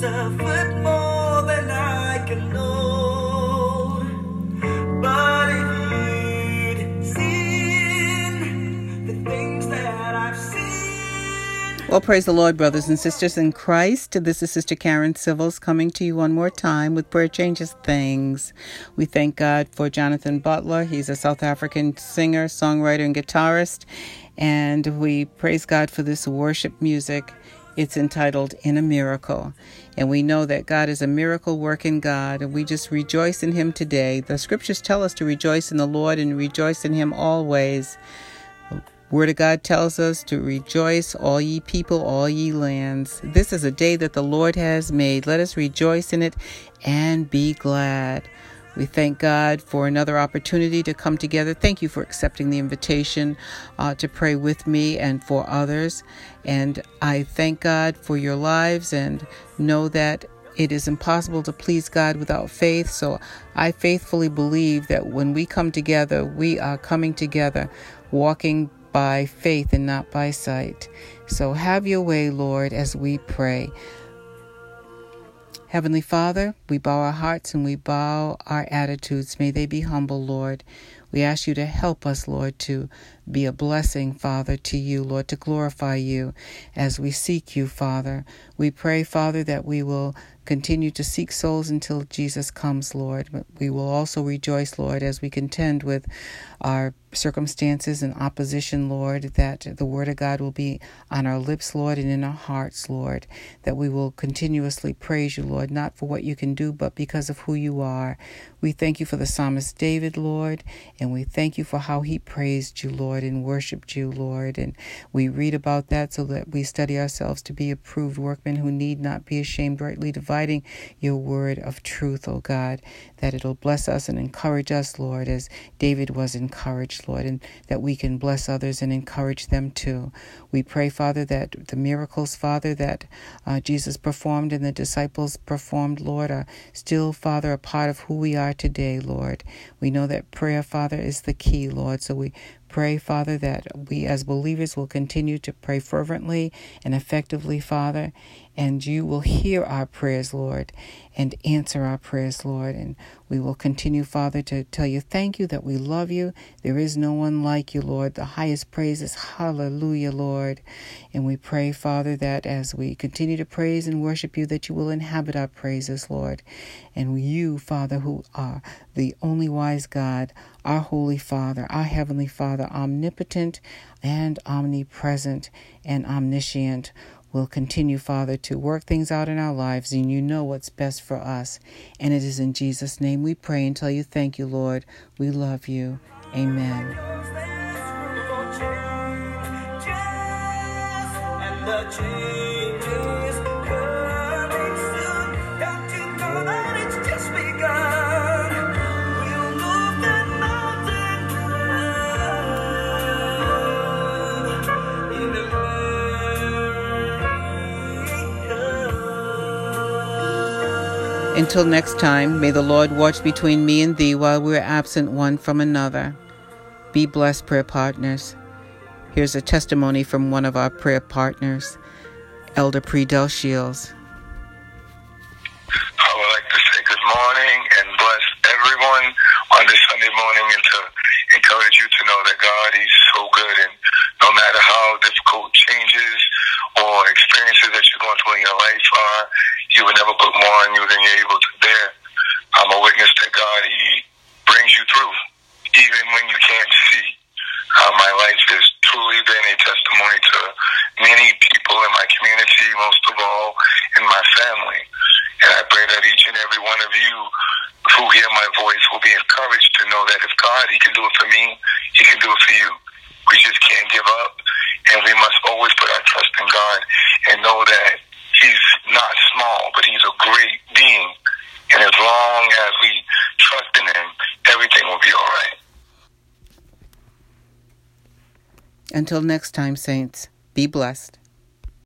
suffered more than I can know. But if you'd seen the things that I've seen. Well, praise the Lord, brothers and sisters in Christ. This is Sister Karen Civils coming to you one more time with Prayer Changes Things. We thank God for Jonathan Butler. He's a South African singer, songwriter, and guitarist. And we praise God for this worship music it's entitled In a Miracle. And we know that God is a miracle working God, and we just rejoice in Him today. The scriptures tell us to rejoice in the Lord and rejoice in Him always. The Word of God tells us to rejoice, all ye people, all ye lands. This is a day that the Lord has made. Let us rejoice in it and be glad. We thank God for another opportunity to come together. Thank you for accepting the invitation uh, to pray with me and for others. And I thank God for your lives and know that it is impossible to please God without faith. So I faithfully believe that when we come together, we are coming together, walking by faith and not by sight. So have your way, Lord, as we pray. Heavenly Father, we bow our hearts and we bow our attitudes. May they be humble, Lord. We ask you to help us, Lord, to be a blessing, Father, to you, Lord, to glorify you as we seek you, Father. We pray, Father, that we will continue to seek souls until Jesus comes, Lord. But we will also rejoice, Lord, as we contend with our circumstances and opposition, Lord, that the word of God will be on our lips, Lord, and in our hearts, Lord, that we will continuously praise you, Lord, not for what you can do, but because of who you are. We thank you for the psalmist David, Lord, and we thank you for how he praised you, Lord, and worshiped you, Lord. And we read about that so that we study ourselves to be approved workmen who need not be ashamed, rightly dividing your word of truth, O God, that it'll bless us and encourage us, Lord, as David was encouraged Lord, and that we can bless others and encourage them too. We pray, Father, that the miracles, Father, that uh, Jesus performed and the disciples performed, Lord, are still, Father, a part of who we are today, Lord. We know that prayer, Father, is the key, Lord. So we pray, Father, that we as believers will continue to pray fervently and effectively, Father, and you will hear our prayers, Lord, and answer our prayers, Lord. And we will continue, Father, to tell you thank you that we love you. There is no one like you, Lord. The highest praise is hallelujah, Lord. And we pray, Father, that as we continue to praise and worship you, that you will inhabit our praises, Lord. And you, Father, who are the only wise God, our Holy Father, our Heavenly Father, omnipotent and omnipresent and omniscient will continue, Father, to work things out in our lives, and you know what's best for us. And it is in Jesus' name we pray and tell you thank you, Lord. We love you. Amen. Until next time, may the Lord watch between me and thee while we are absent one from another. Be blessed, prayer partners. Here's a testimony from one of our prayer partners, Elder Predel Shields. I would like to say good morning and bless everyone on this Sunday morning and to encourage you to know that God is so good and no matter how difficult changes or experiences that you're going through in your life are, he would never put more on you than you're able to bear. I'm a witness that God, He brings you through, even when you can't see. Uh, my life has truly been a testimony to many people in my community, most of all in my family. And I pray that each and every one of you who hear my voice will be encouraged to know that if God, He can do it for me, He can do it for you. We just can't give up, and we must always put our trust in God and know that not small, but he's a great being. And as long as we trust in him, everything will be all right. Until next time, saints, be blessed.